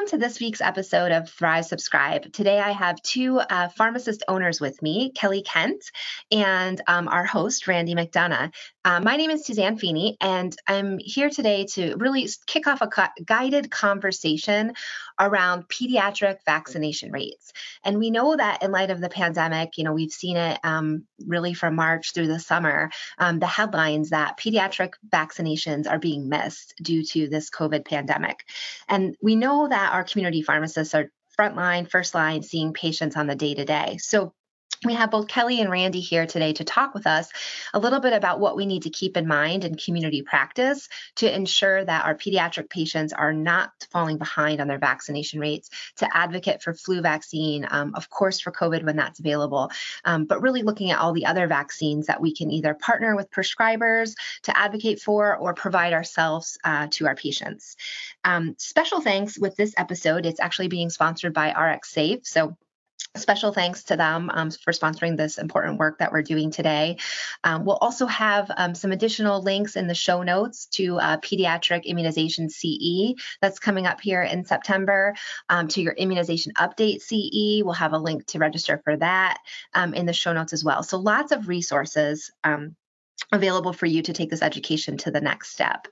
Welcome to this week's episode of Thrive Subscribe. Today I have two uh, pharmacist owners with me, Kelly Kent and um, our host, Randy McDonough. Uh, my name is Suzanne Feeney, and I'm here today to really kick off a guided conversation around pediatric vaccination rates. And we know that in light of the pandemic, you know, we've seen it um, really from March through the summer, um, the headlines that pediatric vaccinations are being missed due to this COVID pandemic. And we know that our community pharmacists are frontline, first line, seeing patients on the day to day. So we have both Kelly and Randy here today to talk with us a little bit about what we need to keep in mind in community practice to ensure that our pediatric patients are not falling behind on their vaccination rates, to advocate for flu vaccine, um, of course, for COVID when that's available, um, but really looking at all the other vaccines that we can either partner with prescribers to advocate for or provide ourselves uh, to our patients. Um, special thanks with this episode. It's actually being sponsored by RX Safe. So Special thanks to them um, for sponsoring this important work that we're doing today. Um, we'll also have um, some additional links in the show notes to uh, pediatric immunization CE that's coming up here in September, um, to your immunization update CE. We'll have a link to register for that um, in the show notes as well. So lots of resources um, available for you to take this education to the next step.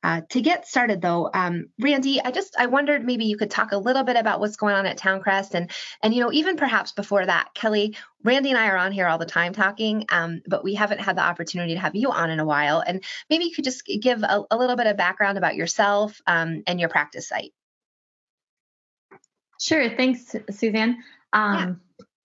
Uh, to get started, though, um, Randy, I just I wondered maybe you could talk a little bit about what's going on at Towncrest, and and you know even perhaps before that, Kelly, Randy and I are on here all the time talking, um, but we haven't had the opportunity to have you on in a while, and maybe you could just give a, a little bit of background about yourself um, and your practice site. Sure, thanks, Suzanne. Um,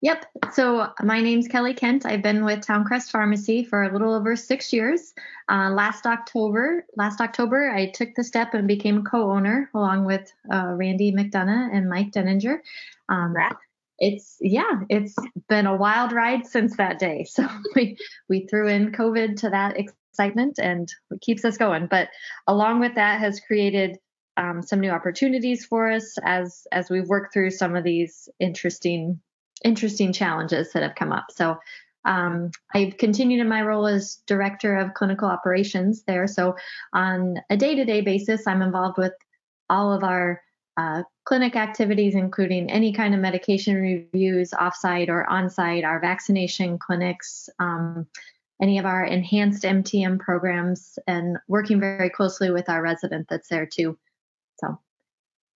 Yep. So my name's Kelly Kent. I've been with Towncrest Pharmacy for a little over six years. Uh, last October, last October, I took the step and became a co-owner along with uh, Randy McDonough and Mike Denninger. Um, it's yeah, it's been a wild ride since that day. So we we threw in COVID to that excitement and it keeps us going. But along with that has created um, some new opportunities for us as as we've worked through some of these interesting interesting challenges that have come up. So um, I've continued in my role as director of clinical operations there. So on a day-to-day basis, I'm involved with all of our uh, clinic activities, including any kind of medication reviews, offsite or onsite, our vaccination clinics, um, any of our enhanced MTM programs, and working very closely with our resident that's there too. So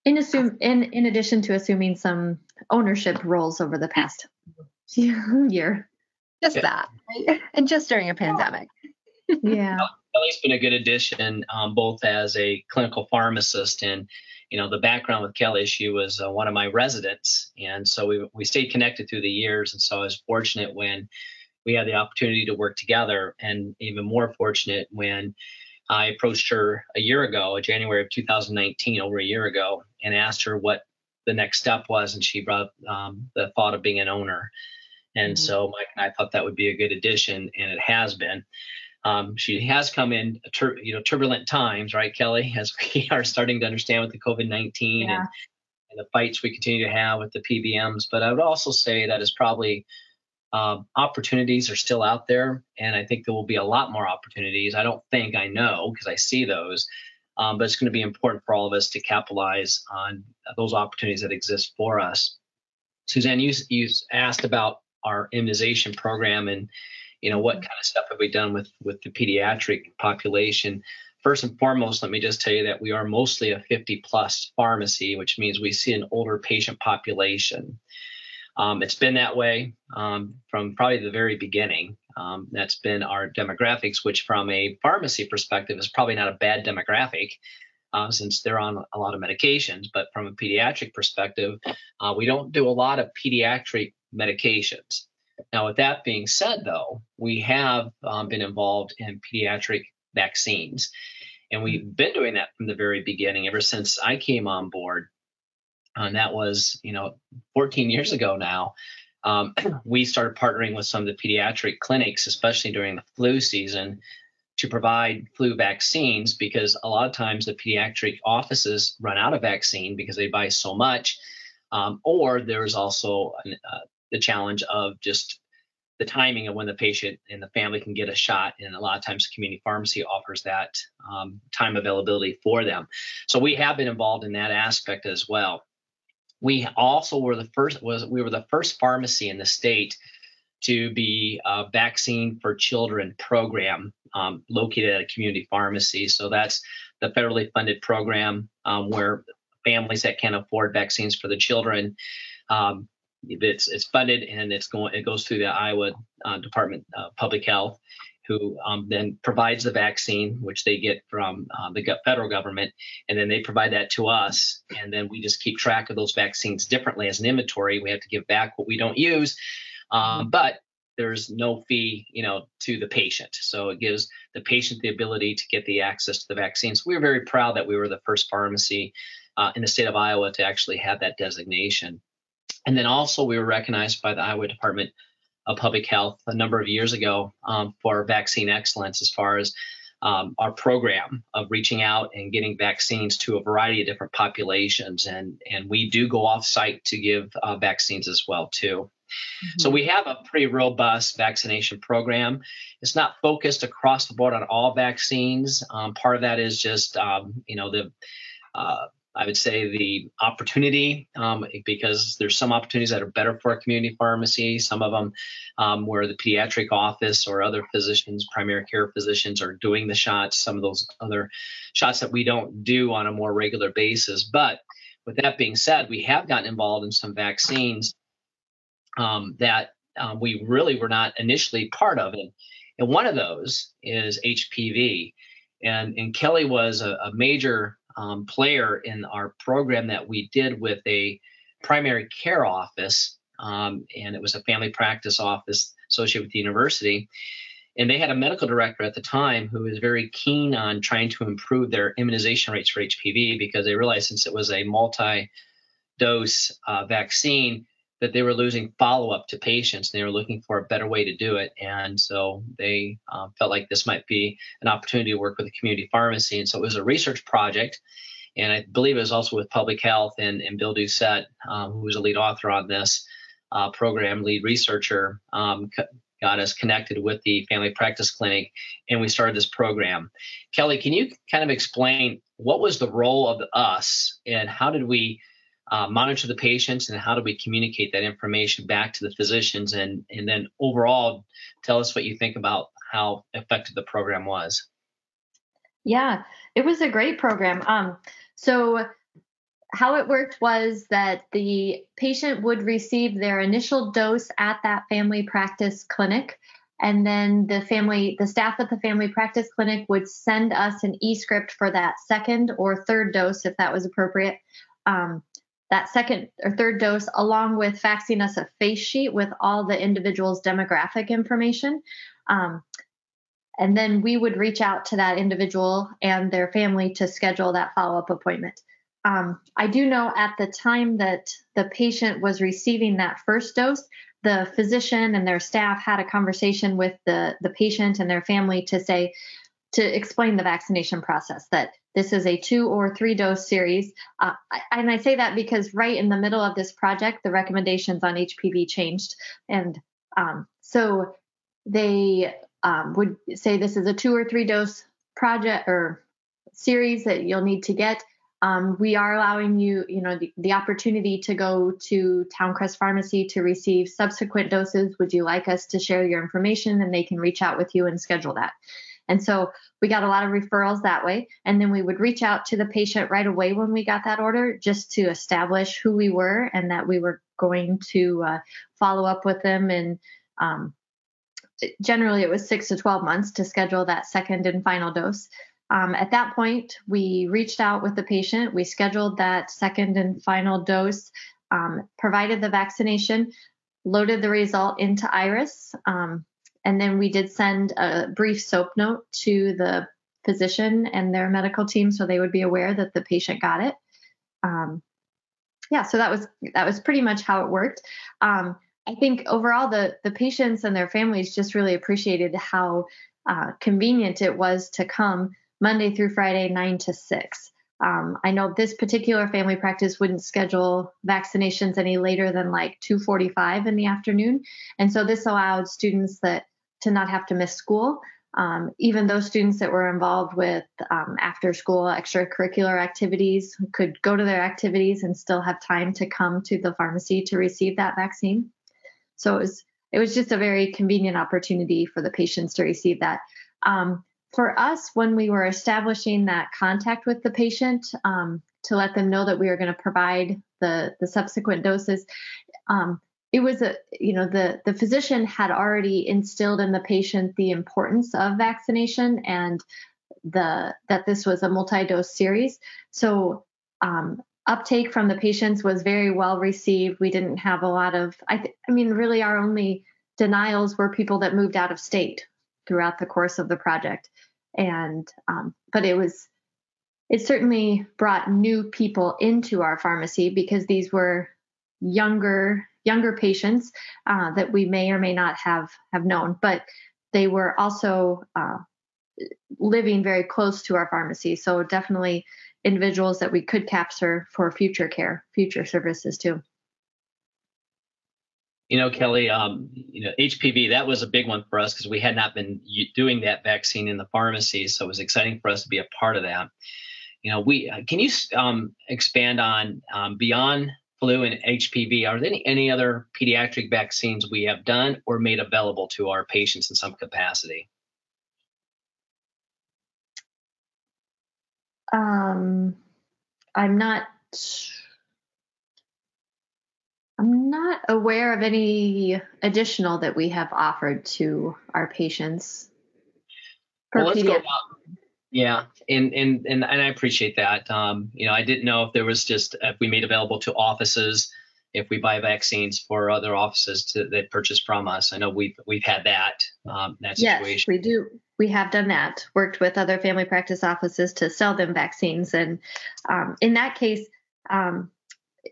in assume in in addition to assuming some ownership roles over the past year. Just yeah. that, right? and just during a pandemic. yeah. Kelly's been a good addition, um, both as a clinical pharmacist and, you know, the background with Kelly, she was uh, one of my residents, and so we we stayed connected through the years, and so I was fortunate when we had the opportunity to work together, and even more fortunate when I approached her a year ago, January of 2019, over a year ago, and asked her what the next step was, and she brought um, the thought of being an owner. And mm-hmm. so Mike and I thought that would be a good addition, and it has been. Um, she has come in, tur- you know, turbulent times, right, Kelly? As we are starting to understand with the COVID nineteen yeah. and, and the fights we continue to have with the PBMs. But I would also say that is probably um, opportunities are still out there, and I think there will be a lot more opportunities. I don't think I know because I see those, um, but it's going to be important for all of us to capitalize on those opportunities that exist for us. Suzanne, you, you asked about our immunization program and you know what kind of stuff have we done with with the pediatric population. First and foremost, let me just tell you that we are mostly a 50 plus pharmacy, which means we see an older patient population. Um, it's been that way um, from probably the very beginning. Um, that's been our demographics, which from a pharmacy perspective is probably not a bad demographic. Uh, since they're on a lot of medications, but from a pediatric perspective, uh, we don't do a lot of pediatric medications. Now, with that being said, though, we have um, been involved in pediatric vaccines, and we've been doing that from the very beginning, ever since I came on board and that was you know 14 years ago now um, we started partnering with some of the pediatric clinics especially during the flu season to provide flu vaccines because a lot of times the pediatric offices run out of vaccine because they buy so much um, or there's also an, uh, the challenge of just the timing of when the patient and the family can get a shot. And a lot of times, the community pharmacy offers that um, time availability for them. So we have been involved in that aspect as well. We also were the first was we were the first pharmacy in the state to be a vaccine for children program um, located at a community pharmacy. So that's the federally funded program um, where families that can't afford vaccines for the children um, it's it's funded and it's going it goes through the Iowa uh, Department of Public Health, who um, then provides the vaccine, which they get from uh, the federal government, and then they provide that to us, and then we just keep track of those vaccines differently as an inventory. We have to give back what we don't use, um, but there's no fee, you know, to the patient. So it gives the patient the ability to get the access to the vaccines. We are very proud that we were the first pharmacy uh, in the state of Iowa to actually have that designation. And then also, we were recognized by the Iowa Department of Public Health a number of years ago um, for vaccine excellence as far as um, our program of reaching out and getting vaccines to a variety of different populations. And, and we do go off site to give uh, vaccines as well, too. Mm-hmm. So we have a pretty robust vaccination program. It's not focused across the board on all vaccines. Um, part of that is just, um, you know, the uh, I would say the opportunity, um, because there's some opportunities that are better for a community pharmacy. Some of them um, where the pediatric office or other physicians, primary care physicians, are doing the shots. Some of those other shots that we don't do on a more regular basis. But with that being said, we have gotten involved in some vaccines um, that um, we really were not initially part of. And, and one of those is HPV. And, and Kelly was a, a major um, player in our program that we did with a primary care office, um, and it was a family practice office associated with the university. And they had a medical director at the time who was very keen on trying to improve their immunization rates for HPV because they realized since it was a multi dose uh, vaccine, that they were losing follow up to patients. And they were looking for a better way to do it. And so they uh, felt like this might be an opportunity to work with a community pharmacy. And so it was a research project. And I believe it was also with public health and, and Bill Doucette, um, who was a lead author on this uh, program, lead researcher, um, got us connected with the family practice clinic and we started this program. Kelly, can you kind of explain what was the role of us and how did we uh, monitor the patients and how do we communicate that information back to the physicians and and then overall tell us what you think about how effective the program was. Yeah it was a great program. Um, so how it worked was that the patient would receive their initial dose at that family practice clinic and then the family the staff at the family practice clinic would send us an e-script for that second or third dose if that was appropriate. Um, that second or third dose, along with faxing us a face sheet with all the individual's demographic information. Um, and then we would reach out to that individual and their family to schedule that follow up appointment. Um, I do know at the time that the patient was receiving that first dose, the physician and their staff had a conversation with the, the patient and their family to say, to explain the vaccination process that this is a two or three dose series. Uh, and I say that because right in the middle of this project, the recommendations on HPV changed. And um, so they um, would say this is a two or three dose project or series that you'll need to get. Um, we are allowing you, you know, the, the opportunity to go to Towncrest Pharmacy to receive subsequent doses. Would you like us to share your information? And they can reach out with you and schedule that. And so we got a lot of referrals that way. And then we would reach out to the patient right away when we got that order just to establish who we were and that we were going to uh, follow up with them. And um, generally, it was six to 12 months to schedule that second and final dose. Um, at that point, we reached out with the patient, we scheduled that second and final dose, um, provided the vaccination, loaded the result into Iris. Um, and then we did send a brief SOAP note to the physician and their medical team so they would be aware that the patient got it. Um, yeah, so that was that was pretty much how it worked. Um, I think overall the the patients and their families just really appreciated how uh, convenient it was to come Monday through Friday, nine to six. um, I know this particular family practice wouldn't schedule vaccinations any later than like 2:45 in the afternoon, and so this allowed students that to not have to miss school. Um, even those students that were involved with um, after school extracurricular activities could go to their activities and still have time to come to the pharmacy to receive that vaccine. So it was it was just a very convenient opportunity for the patients to receive that. Um, for us, when we were establishing that contact with the patient um, to let them know that we were going to provide the the subsequent doses, um, it was a you know the the physician had already instilled in the patient the importance of vaccination and the that this was a multi-dose series. So um, uptake from the patients was very well received. We didn't have a lot of I, th- I mean really our only denials were people that moved out of state throughout the course of the project and um, but it was it certainly brought new people into our pharmacy because these were younger younger patients uh, that we may or may not have have known but they were also uh, living very close to our pharmacy so definitely individuals that we could capture for future care future services too you know, Kelly, um, you know, HPV, that was a big one for us because we had not been doing that vaccine in the pharmacy. So it was exciting for us to be a part of that. You know, we uh, can you um, expand on um, beyond flu and HPV? Are there any, any other pediatric vaccines we have done or made available to our patients in some capacity? Um, I'm not I'm not aware of any additional that we have offered to our patients. Well, let's go. Yeah, and and and and I appreciate that. Um, you know, I didn't know if there was just if we made available to offices, if we buy vaccines for other offices to that purchase from us. I know we've we've had that um, that situation. Yes, we do. We have done that. Worked with other family practice offices to sell them vaccines, and um, in that case, um,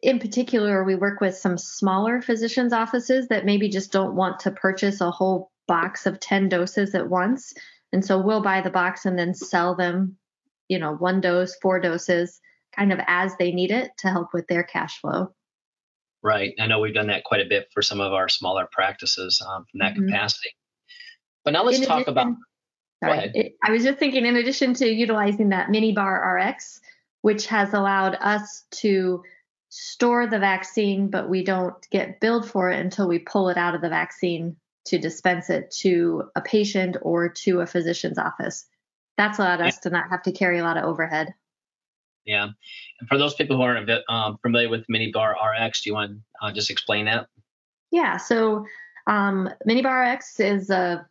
in particular, we work with some smaller physicians' offices that maybe just don't want to purchase a whole box of 10 doses at once. And so we'll buy the box and then sell them, you know, one dose, four doses, kind of as they need it to help with their cash flow. Right. I know we've done that quite a bit for some of our smaller practices um, from that mm-hmm. capacity. But now let's in talk addition, about. Sorry, it, I was just thinking, in addition to utilizing that mini bar RX, which has allowed us to store the vaccine, but we don't get billed for it until we pull it out of the vaccine to dispense it to a patient or to a physician's office. That's allowed us to not have to carry a lot of overhead. Yeah. And for those people who aren't um, familiar with Minibar RX, do you want to uh, just explain that? Yeah. So um, Minibar RX is a,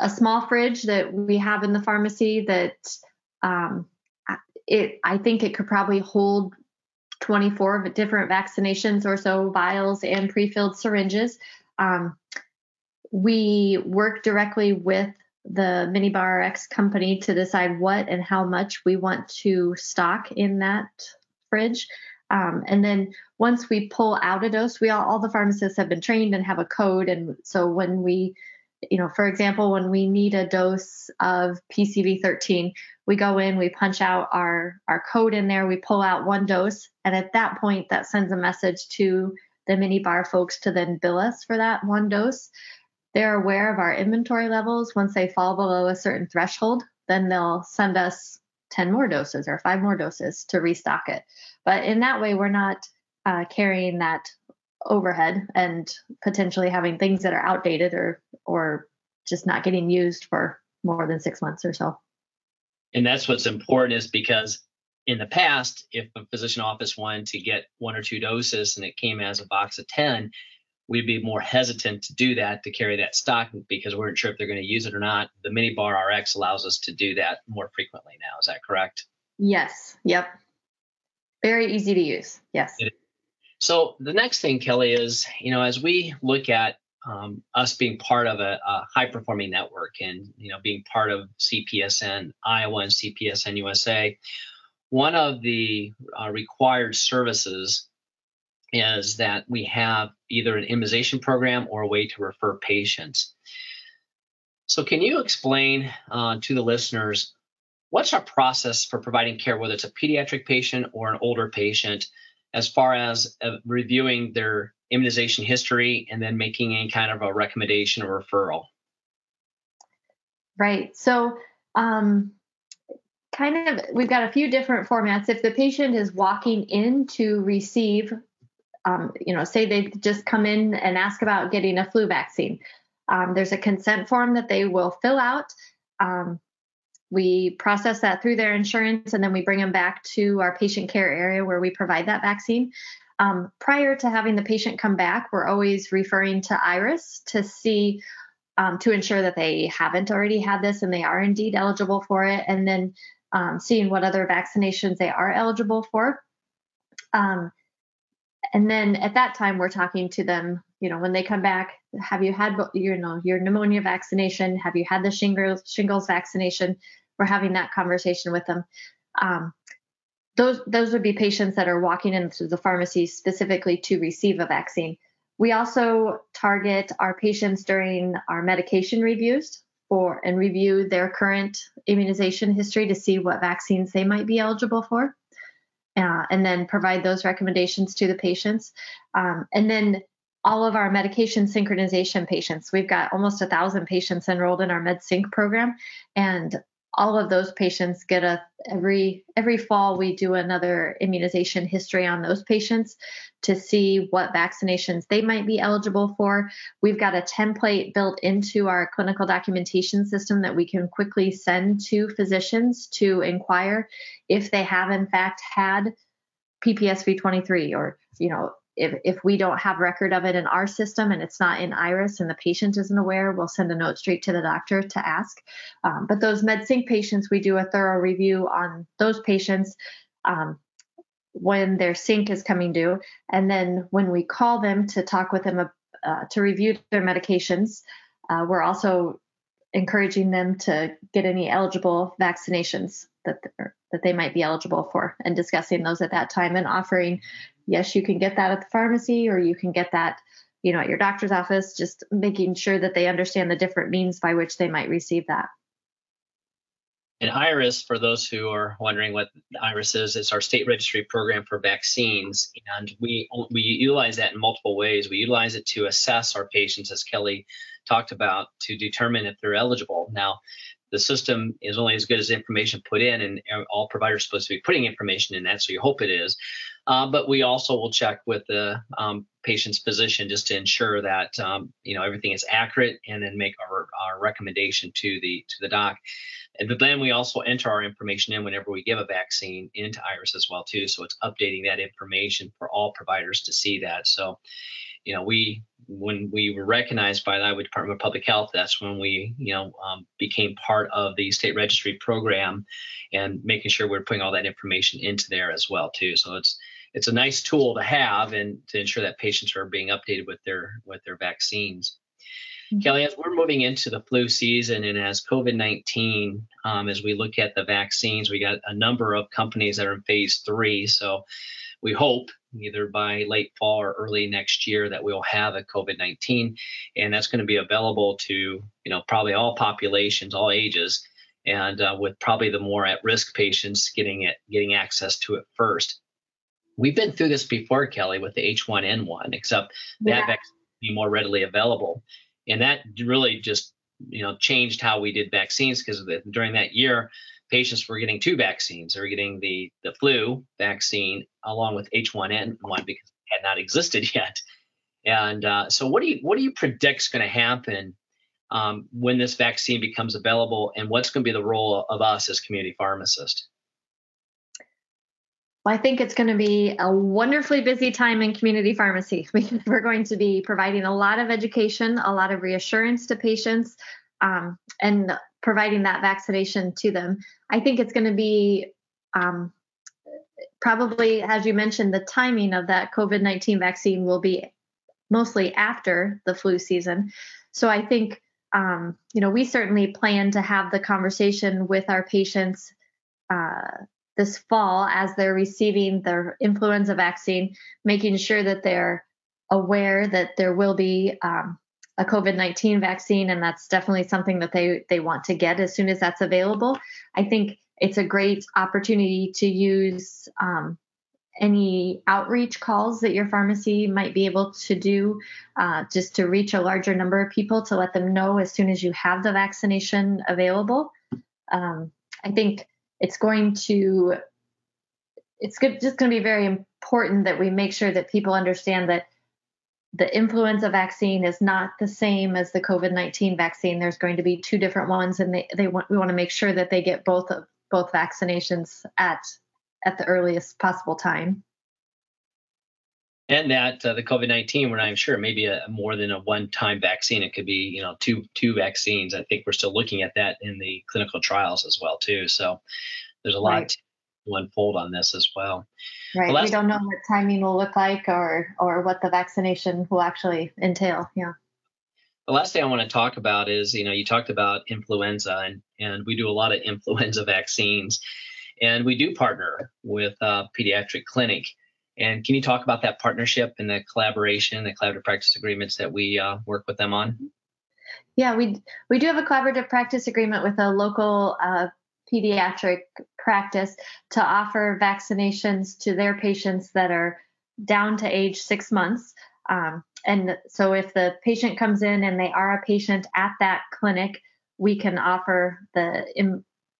a small fridge that we have in the pharmacy that um, it I think it could probably hold 24 different vaccinations or so vials and pre-filled syringes. Um, we work directly with the Minibar RX company to decide what and how much we want to stock in that fridge. Um, and then once we pull out a dose, we all, all the pharmacists have been trained and have a code. And so when we you know, for example, when we need a dose of PCV 13, we go in, we punch out our, our code in there, we pull out one dose, and at that point, that sends a message to the Minibar folks to then bill us for that one dose. They're aware of our inventory levels. Once they fall below a certain threshold, then they'll send us 10 more doses or five more doses to restock it. But in that way, we're not uh, carrying that overhead and potentially having things that are outdated or or just not getting used for more than six months or so. And that's what's important is because in the past, if a physician office wanted to get one or two doses and it came as a box of 10, we'd be more hesitant to do that to carry that stock because we weren't sure if they're going to use it or not. The mini bar RX allows us to do that more frequently now. Is that correct? Yes. Yep. Very easy to use. Yes. So the next thing, Kelly, is you know as we look at um, us being part of a, a, high performing network and you know being part of CPESN Iowa and CPESN USA, one of the uh, required services is that we have either an immunization program or a way to refer patients. So can you explain uh, to the listeners what's our process for providing care, whether it's a pediatric patient or an older patient, as far as uh, reviewing their immunization history and then making any kind of a recommendation or referral? Right. So, um, kind of, we've got a few different formats. If the patient is walking in to receive, um, you know, say they just come in and ask about getting a flu vaccine, um, there's a consent form that they will fill out. Um, we process that through their insurance and then we bring them back to our patient care area where we provide that vaccine. Um, prior to having the patient come back, we're always referring to IRIS to see um, to ensure that they haven't already had this and they are indeed eligible for it, and then um, seeing what other vaccinations they are eligible for. And then at that time, we're talking to them. You know, when they come back, have you had you know your pneumonia vaccination? Have you had the shingles shingles vaccination? We're having that conversation with them. Um, those those would be patients that are walking into the pharmacy specifically to receive a vaccine. We also target our patients during our medication reviews for and review their current immunization history to see what vaccines they might be eligible for, uh, and then provide those recommendations to the patients. Um, and then all of our medication synchronization patients. We've got almost a thousand patients enrolled in our MedSync program, and all of those patients get a every every fall we do another immunization history on those patients to see what vaccinations they might be eligible for. We've got a template built into our clinical documentation system that we can quickly send to physicians to inquire if they have in fact had ppsv 23 or you know if, if we don't have record of it in our system and it's not in iris and the patient isn't aware we'll send a note straight to the doctor to ask. Um, but those medsync patients we do a thorough review on those patients um, when their sync is coming due. And then when we call them to talk with them uh, to review their medications uh, we're also encouraging them to get any eligible vaccinations that that they might be eligible for and discussing those at that time and offering yes, you can get that at the pharmacy or you can get that, you know, at your doctor's office, just making sure that they understand the different means by which they might receive that. And IRIS, for those who are wondering what IRIS is, it's our state registry program for vaccines, and we we utilize that in multiple ways. We utilize it to assess our patients, as Kelly talked about, to determine if they're eligible. Now, the system is only as good as information put in, and all providers are supposed to be putting information in that, so you hope it is. Uh, but we also will check with the um, patient's physician just to ensure that um, you know everything is accurate, and then make our, our recommendation to the to the doc. And but then we also enter our information in whenever we give a vaccine into Iris as well too. So it's updating that information for all providers to see that. So you know, we when we were recognized by the Iowa Department of Public Health, that's when we, you know, um, became part of the state registry program, and making sure we're putting all that information into there as well too. So it's it's a nice tool to have and to ensure that patients are being updated with their with their vaccines. Mm-hmm. Kelly, as we're moving into the flu season and as COVID 19, um, as we look at the vaccines, we got a number of companies that are in phase three. So we hope either by late fall or early next year that we'll have a COVID-19, and that's going to be available to you know probably all populations, all ages, and uh, with probably the more at-risk patients getting it getting access to it first. We've been through this before, Kelly, with the H1N1, except that yeah. vaccine be more readily available, and that really just you know changed how we did vaccines because during that year patients were getting two vaccines. They were getting the, the flu vaccine along with H1N1 because it had not existed yet. And uh, so, what do you what do you predict is going to happen um, when this vaccine becomes available, and what's going to be the role of us as community pharmacists? Well, I think it's going to be a wonderfully busy time in community pharmacy because we're going to be providing a lot of education, a lot of reassurance to patients, um, and providing that vaccination to them. I think it's going to be um, probably, as you mentioned, the timing of that COVID 19 vaccine will be mostly after the flu season. So I think, um, you know, we certainly plan to have the conversation with our patients uh, this fall as they're receiving their influenza vaccine, making sure that they're aware that there will be um, a COVID 19 vaccine, and that's definitely something that they, they want to get as soon as that's available. I think it's a great opportunity to use um, any outreach calls that your pharmacy might be able to do uh, just to reach a larger number of people to let them know as soon as you have the vaccination available. Um, I think it's going to it's good, just going to be very important that we make sure that people understand that the influenza vaccine is not the same as the COVID-19 vaccine. There's going to be two different ones, and they, they want we want to make sure that they get both of both vaccinations at at the earliest possible time. And that uh, the COVID-19, we're not even sure, maybe a, more than a one-time vaccine. It could be, you know, two two vaccines. I think we're still looking at that in the clinical trials as well too. So there's a lot right. to unfold on this as well. Right. We don't know what timing will look like or or what the vaccination will actually entail. Yeah. The last thing I want to talk about is, you know, you talked about influenza, and and we do a lot of influenza vaccines, and we do partner with a pediatric clinic. And can you talk about that partnership and the collaboration, the collaborative practice agreements that we uh, work with them on? Yeah, we we do have a collaborative practice agreement with a local uh, pediatric practice to offer vaccinations to their patients that are down to age six months. Um, and so if the patient comes in and they are a patient at that clinic, we can offer the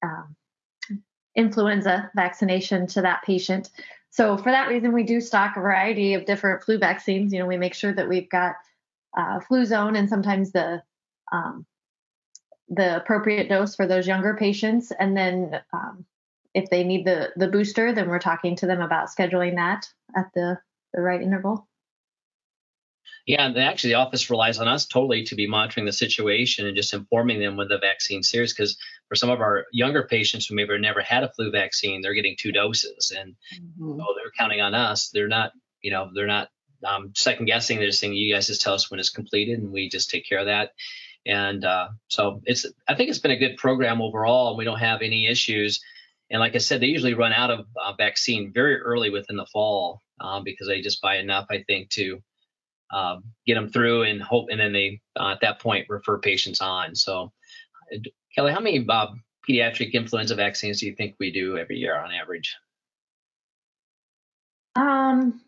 um, influenza vaccination to that patient. So for that reason, we do stock a variety of different flu vaccines. You know, we make sure that we've got uh, Fluzone and sometimes the um, the appropriate dose for those younger patients. And then um, if they need the, the booster, then we're talking to them about scheduling that at the, the right interval. Yeah, and actually, the office relies on us totally to be monitoring the situation and just informing them when the vaccine series. Because for some of our younger patients who maybe have never had a flu vaccine, they're getting two doses, and mm-hmm. oh, they're counting on us. They're not, you know, they're not um, second guessing. They're just saying, "You guys just tell us when it's completed, and we just take care of that." And uh, so it's I think it's been a good program overall, and we don't have any issues. And like I said, they usually run out of uh, vaccine very early within the fall um, because they just buy enough, I think, to um, get them through and hope, and then they uh, at that point refer patients on. So, Kelly, how many uh, pediatric influenza vaccines do you think we do every year on average? Um,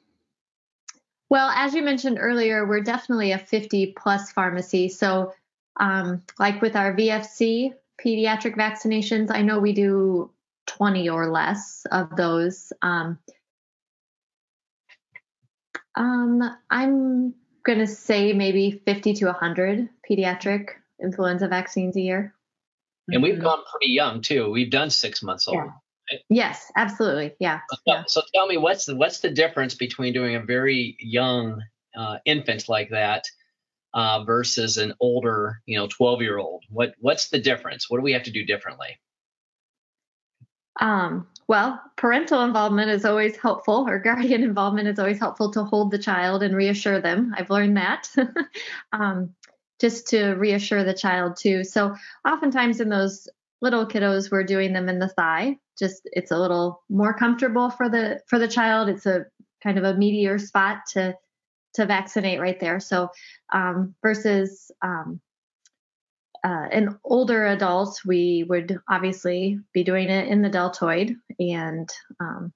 well, as you mentioned earlier, we're definitely a 50 plus pharmacy. So um, like with our VFC pediatric vaccinations, I know we do 20 or less of those. Um, um, I'm going to say maybe 50 to 100 pediatric influenza vaccines a year. And we've gone pretty young too. We've done six months old. Yeah. Right? Yes, absolutely. Yeah. So, yeah. so, tell me what's the what's the difference between doing a very young uh, infant like that uh, versus an older, you know, 12 year old? What what's the difference? What do we have to do differently? Um, well, parental involvement is always helpful, or guardian involvement is always helpful to hold the child and reassure them. I've learned that. um, just to reassure the child too. So oftentimes in those little kiddos, we're doing them in the thigh. Just it's a little more comfortable for the for the child. It's a kind of a meatier spot to to vaccinate right there. So um, versus um, uh, an older adult, we would obviously be doing it in the deltoid and um,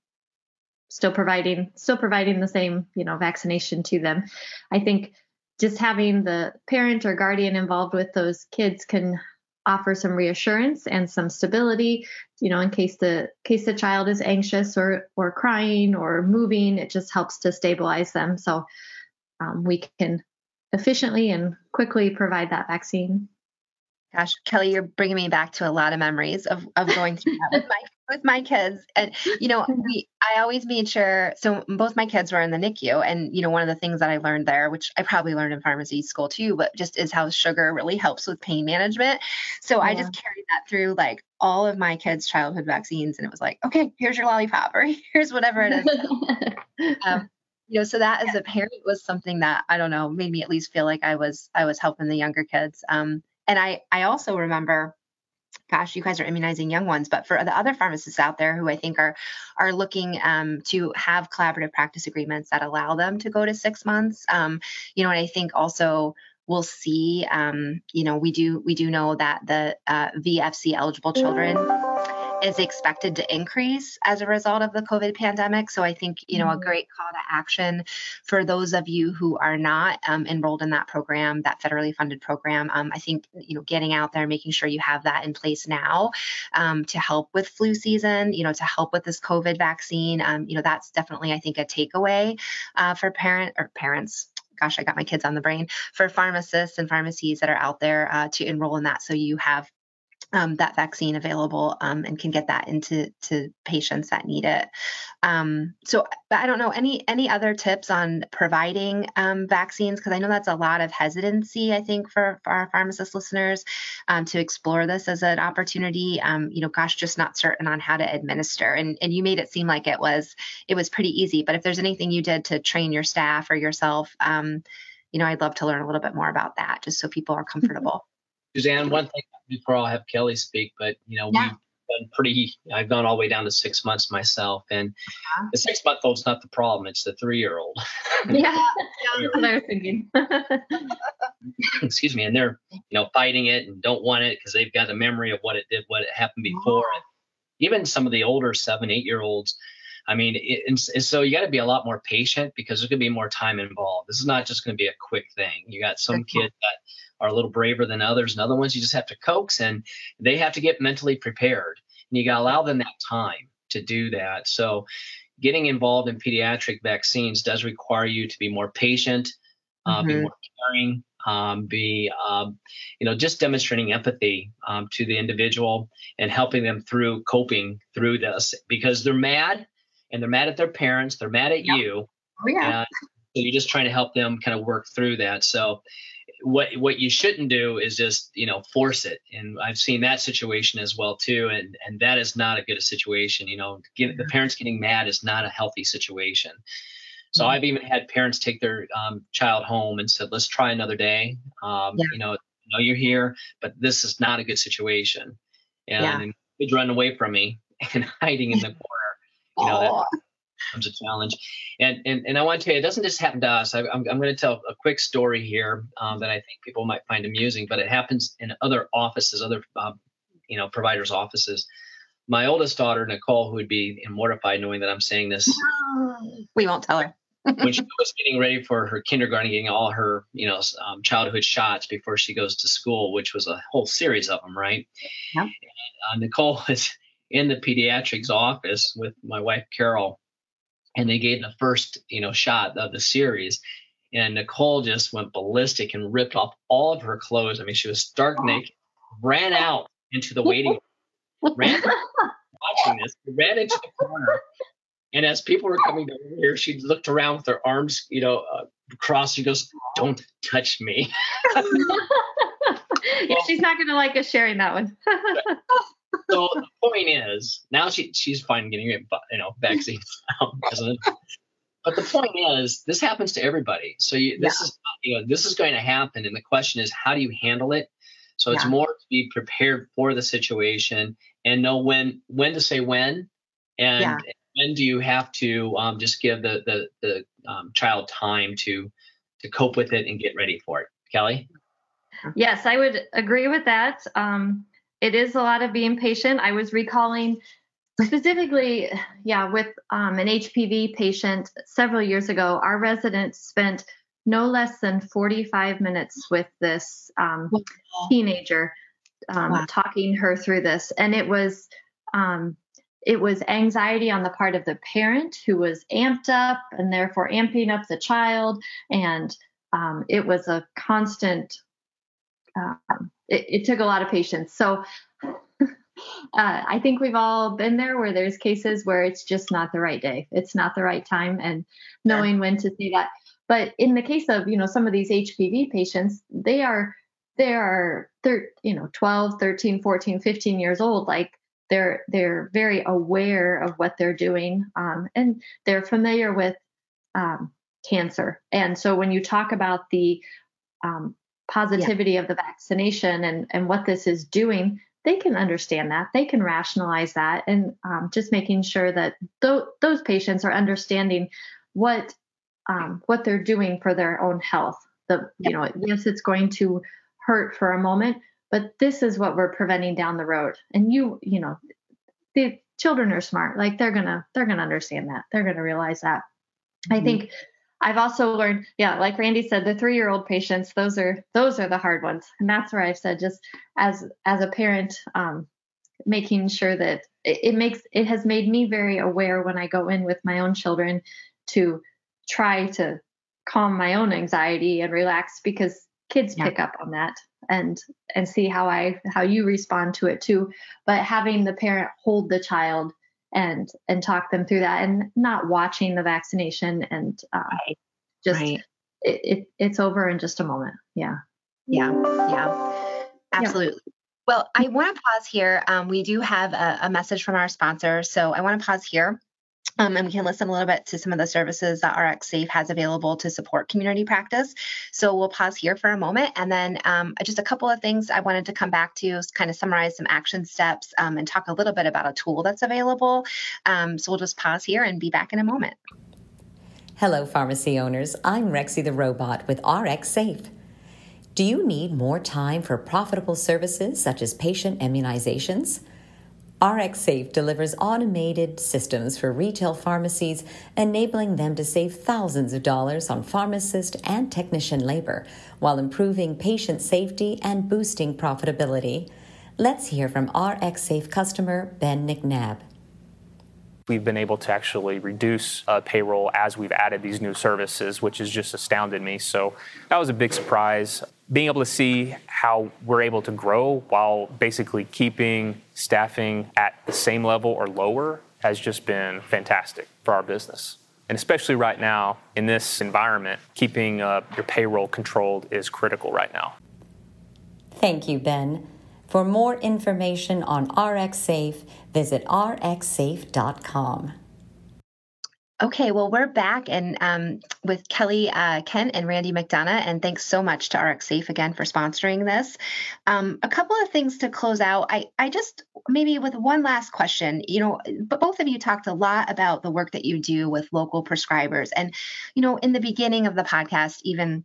still providing still providing the same you know vaccination to them. I think just having the parent or guardian involved with those kids can offer some reassurance and some stability you know in case the case the child is anxious or or crying or moving it just helps to stabilize them so um, we can efficiently and quickly provide that vaccine. Gosh, Kelly, you're bringing me back to a lot of memories of, of going through that with my with my kids. And you know, we I always made sure. So both my kids were in the NICU, and you know, one of the things that I learned there, which I probably learned in pharmacy school too, but just is how sugar really helps with pain management. So yeah. I just carried that through like all of my kids' childhood vaccines, and it was like, okay, here's your lollipop, or here's whatever it is. um, you know so that as a parent was something that i don't know made me at least feel like i was i was helping the younger kids um, and i i also remember gosh you guys are immunizing young ones but for the other pharmacists out there who i think are are looking um, to have collaborative practice agreements that allow them to go to six months um, you know and i think also we'll see um, you know we do we do know that the uh, vfc eligible children is expected to increase as a result of the COVID pandemic. So I think, you know, a mm-hmm. great call to action for those of you who are not um, enrolled in that program, that federally funded program. Um, I think, you know, getting out there, making sure you have that in place now um, to help with flu season, you know, to help with this COVID vaccine. Um, you know, that's definitely, I think, a takeaway uh, for parent or parents gosh, I got my kids on the brain for pharmacists and pharmacies that are out there uh, to enroll in that. So you have um, that vaccine available um, and can get that into to patients that need it. Um, so, I don't know any any other tips on providing um, vaccines because I know that's a lot of hesitancy. I think for, for our pharmacist listeners um, to explore this as an opportunity. Um, you know, gosh, just not certain on how to administer. And and you made it seem like it was it was pretty easy. But if there's anything you did to train your staff or yourself, you know, I'd love to learn a little bit more about that, just so people are comfortable. Suzanne, one thing before I'll have Kelly speak, but you know, yeah. we've been pretty I've gone all the way down to six months myself. And uh-huh. the six month old's not the problem, it's the three year old. Yeah, that's what I was thinking. Excuse me, and they're you know fighting it and don't want it because they've got a memory of what it did, what it happened before. Oh. Even some of the older seven, eight year olds, I mean, it, and, and so you got to be a lot more patient because there's going to be more time involved. This is not just going to be a quick thing. You got some kids that are a little braver than others, and other ones you just have to coax, and they have to get mentally prepared. And you got to allow them that time to do that. So, getting involved in pediatric vaccines does require you to be more patient, uh, mm-hmm. be more caring, um, be um, you know just demonstrating empathy um, to the individual and helping them through coping through this because they're mad and they're mad at their parents they're mad at yep. you oh, yeah. so you're just trying to help them kind of work through that so what what you shouldn't do is just you know force it. And i've seen that situation as well too. And and that is not a good situation you know get, the parents getting mad is not a healthy situation. So mm-hmm. i've even had parents take their um, child home and said let's try another day. Um, yeah. you know know you're here but this is not a good situation. And, yeah. kids run away from me and hiding in the corner. You know that, becomes a challenge. And, and and I want to tell you, it doesn't just happen to us. I, am I'm, I'm going to tell a quick story here um, that I think people might find amusing, but it happens in other offices, other um, you know providers' offices. My oldest daughter, Nicole, who would be mortified knowing that I'm saying this. We won't tell her. when she was getting ready for her kindergarten, getting all her, you know, um, childhood shots before she goes to school, which was a whole series of them, right? Yep. And, uh, Nicole was in the pediatrics office with my wife Carol, and they gave the first you know shot of the series. And nicole just went ballistic and ripped off all of her clothes. I mean she was stark naked ran out into the waiting room ran watching this ran into the corner. And as people were coming over here she looked around with her arms you know uh, crossed. She goes don't touch me. Yeah, she's not going to like us sharing that one so the point is, now she she's fine getting it, you know vaccines But the point is, this happens to everybody. So you, this yeah. is you know this is going to happen, and the question is, how do you handle it? So yeah. it's more to be prepared for the situation and know when when to say when, and yeah. when do you have to um, just give the the the um, child time to to cope with it and get ready for it. Kelly. Yes, I would agree with that. Um, it is a lot of being patient. I was recalling specifically, yeah, with um, an HPV patient several years ago. Our residents spent no less than 45 minutes with this um, teenager, um, wow. talking her through this, and it was um, it was anxiety on the part of the parent who was amped up and therefore amping up the child, and um, it was a constant um, it, it, took a lot of patience. So uh, I think we've all been there where there's cases where it's just not the right day. It's not the right time and knowing yeah. when to say that. But in the case of, you know, some of these HPV patients, they are they are thir- you know 12 13 14 15 years old like they're they're very aware of what they're doing um, and they're familiar with um, cancer and so when you talk about the um, positivity yeah. of the vaccination and, and what this is doing, they can understand that. They can rationalize that. And um, just making sure that th- those patients are understanding what um, what they're doing for their own health. The you know yes, it's going to hurt for a moment, but this is what we're preventing down the road. And you you know the children are smart. Like they're gonna they're gonna understand that. They're gonna realize that. Mm-hmm. I think I've also learned, yeah, like Randy said, the three year old patients, those are those are the hard ones. And that's where I've said just as as a parent, um, making sure that it, it makes it has made me very aware when I go in with my own children to try to calm my own anxiety and relax because kids yeah. pick up on that and and see how I how you respond to it too. But having the parent hold the child and and talk them through that and not watching the vaccination and uh, just right. it, it, it's over in just a moment. Yeah. Yeah. Yeah. Absolutely. Yeah. Well, I want to pause here. Um, we do have a, a message from our sponsor. So I want to pause here um, and we can listen a little bit to some of the services that RxSafe has available to support community practice. So we'll pause here for a moment. And then um, just a couple of things I wanted to come back to, kind of summarize some action steps um, and talk a little bit about a tool that's available. Um, so we'll just pause here and be back in a moment. Hello, pharmacy owners. I'm Rexy the Robot with RxSafe. Do you need more time for profitable services such as patient immunizations? RxSafe delivers automated systems for retail pharmacies, enabling them to save thousands of dollars on pharmacist and technician labor while improving patient safety and boosting profitability. Let's hear from RxSafe customer Ben McNabb. We've been able to actually reduce uh, payroll as we've added these new services, which has just astounded me. So that was a big surprise. Being able to see how we're able to grow while basically keeping staffing at the same level or lower has just been fantastic for our business. And especially right now in this environment, keeping uh, your payroll controlled is critical right now. Thank you, Ben. For more information on RxSafe, visit rxsafe.com. Okay, well, we're back and um, with Kelly uh, Kent and Randy McDonough, and thanks so much to RxSafe again for sponsoring this. Um, a couple of things to close out. I, I just maybe with one last question. You know, both of you talked a lot about the work that you do with local prescribers, and you know, in the beginning of the podcast, even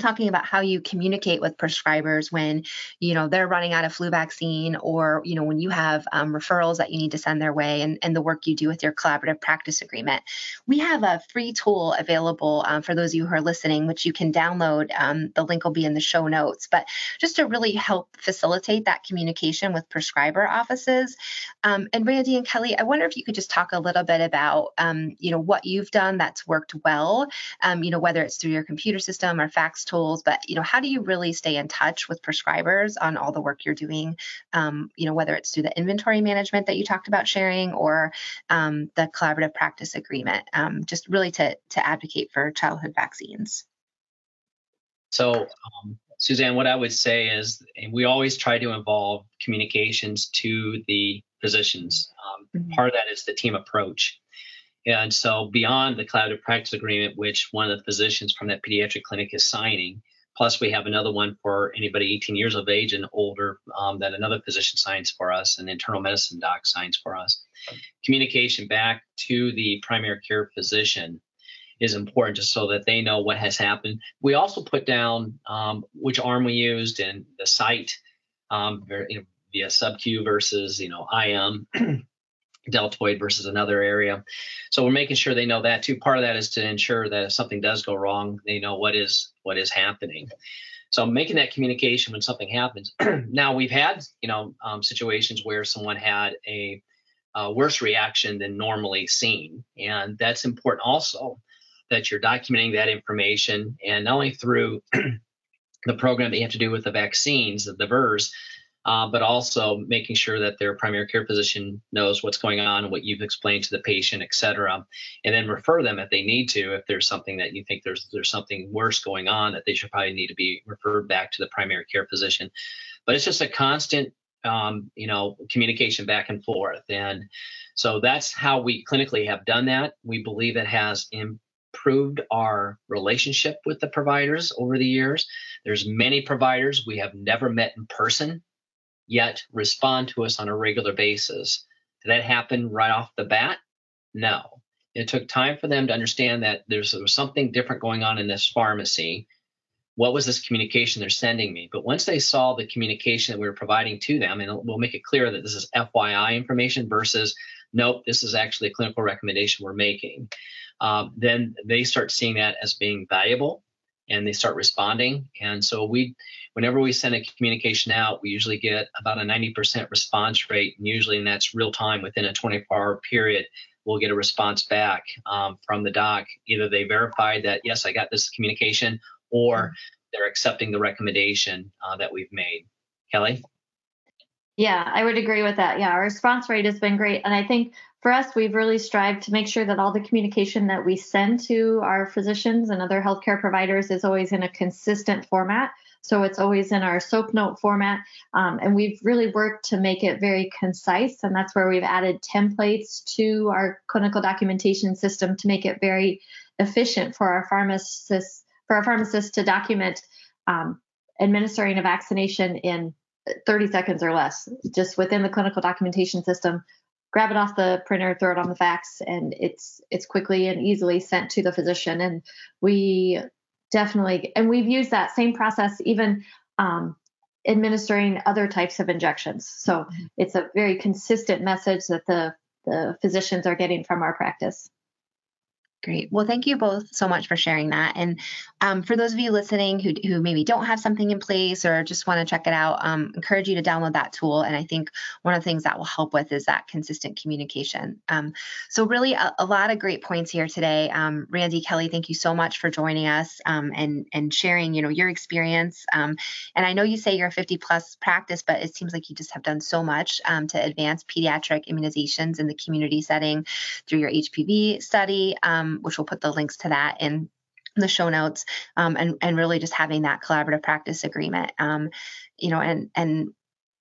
talking about how you communicate with prescribers when you know they're running out of flu vaccine or you know when you have um, referrals that you need to send their way and, and the work you do with your collaborative practice agreement. We have a free tool available um, for those of you who are listening which you can download um, the link will be in the show notes. But just to really help facilitate that communication with prescriber offices um, and randy and kelly i wonder if you could just talk a little bit about um, you know what you've done that's worked well um, you know whether it's through your computer system or fax tools, but you know, how do you really stay in touch with prescribers on all the work you're doing? Um, you know, whether it's through the inventory management that you talked about sharing or um, the collaborative practice agreement, um, just really to to advocate for childhood vaccines. So, um, Suzanne, what I would say is we always try to involve communications to the physicians. Um, mm-hmm. Part of that is the team approach. And so beyond the collaborative practice agreement, which one of the physicians from that pediatric clinic is signing, plus we have another one for anybody 18 years of age and older um, that another physician signs for us, an internal medicine doc signs for us. Communication back to the primary care physician is important just so that they know what has happened. We also put down um, which arm we used and the site um, via sub-Q versus you know IM. Deltoid versus another area. So we're making sure they know that too. Part of that is to ensure that if something does go wrong, they know what is what is happening. So making that communication when something happens. now we've had you know um, situations where someone had a, a worse reaction than normally seen, and that's important also that you're documenting that information and not only through the program that you have to do with the vaccines, the VAERS, uh, but also making sure that their primary care physician knows what's going on, what you've explained to the patient, et cetera, and then refer them if they need to. If there's something that you think there's there's something worse going on, that they should probably need to be referred back to the primary care physician. But it's just a constant, um, you know, communication back and forth, and so that's how we clinically have done that. We believe it has improved our relationship with the providers over the years. There's many providers we have never met in person yet respond to us on a regular basis. Did that happen right off the bat? No. It took time for them to understand that there's, there something different going on in this pharmacy. what was this communication they're sending me? But once they saw the communication that we were providing to them, and we'll make it clear that this is FYI information versus nope, this is actually a clinical recommendation we're making, um, then they start seeing that as being valuable and they start responding. And so we, whenever we send a communication out, we usually get about a 90% response rate, and usually and that's real time within a 24-hour period. We'll get a response back um, from the doc. Either they verified that yes, I got this communication, or mm-hmm. they're accepting the recommendation uh, that we've made. Kelly? Yeah, I would agree with that. Yeah, our response rate has been great. And I think for us, we've really strived to make sure that all the communication that we send to our physicians and other healthcare providers is always in a consistent format. So it's always in our SOAP note format. Um, and we've really worked to make it very concise. And that's where we've added templates to our clinical documentation system to make it very efficient for our pharmacists for our pharmacists to document um, administering a vaccination in 30 seconds or less, just within the clinical documentation system. Grab it off the printer, throw it on the fax, and it's it's quickly and easily sent to the physician. And we definitely, and we've used that same process even um, administering other types of injections. So it's a very consistent message that the the physicians are getting from our practice. Great. Well, thank you both so much for sharing that. And um, for those of you listening who, who maybe don't have something in place or just want to check it out, um, encourage you to download that tool. And I think one of the things that will help with is that consistent communication. Um, so really a, a, lot of great points here today. Um, Randy Kelly, thank you so much for joining us um, and and sharing, you know, your experience. Um, and I know you say you're a 50 plus practice, but it seems like you just have done so much to advance pediatric immunizations in the community setting through your HPV study. Um, which we'll put the links to that in the show notes, um, and and really just having that collaborative practice agreement. Um, you know, and and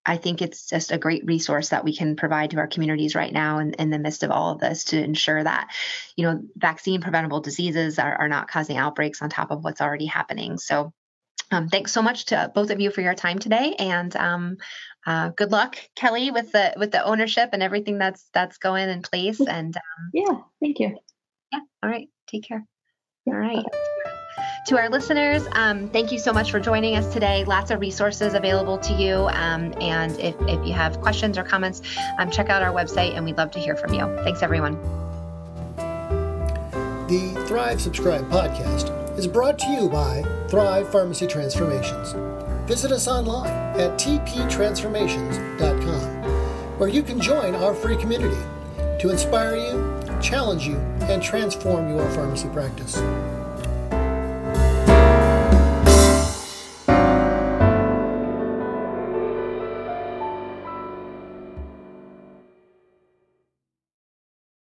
I think it's just a great resource that we can provide to our communities right now in, in the midst of all of this to ensure that, you know, vaccine preventable diseases are, are not causing outbreaks on top of what's already happening. So um, thanks so much to both of you for your time today, and um, uh, good luck, Kelly, with the with the ownership and everything that's that's going in place. And um, yeah, thank you. Yeah. All right. Take care. All right. To our listeners, um, thank you so much for joining us today. Lots of resources available to you. Um, and if, if you have questions or comments, um, check out our website and we'd love to hear from you. Thanks, everyone. The Thrive Subscribe podcast is brought to you by Thrive Pharmacy Transformations. Visit us online at tptransformations.com, where you can join our free community to inspire you challenge you, and transform your pharmacy practice.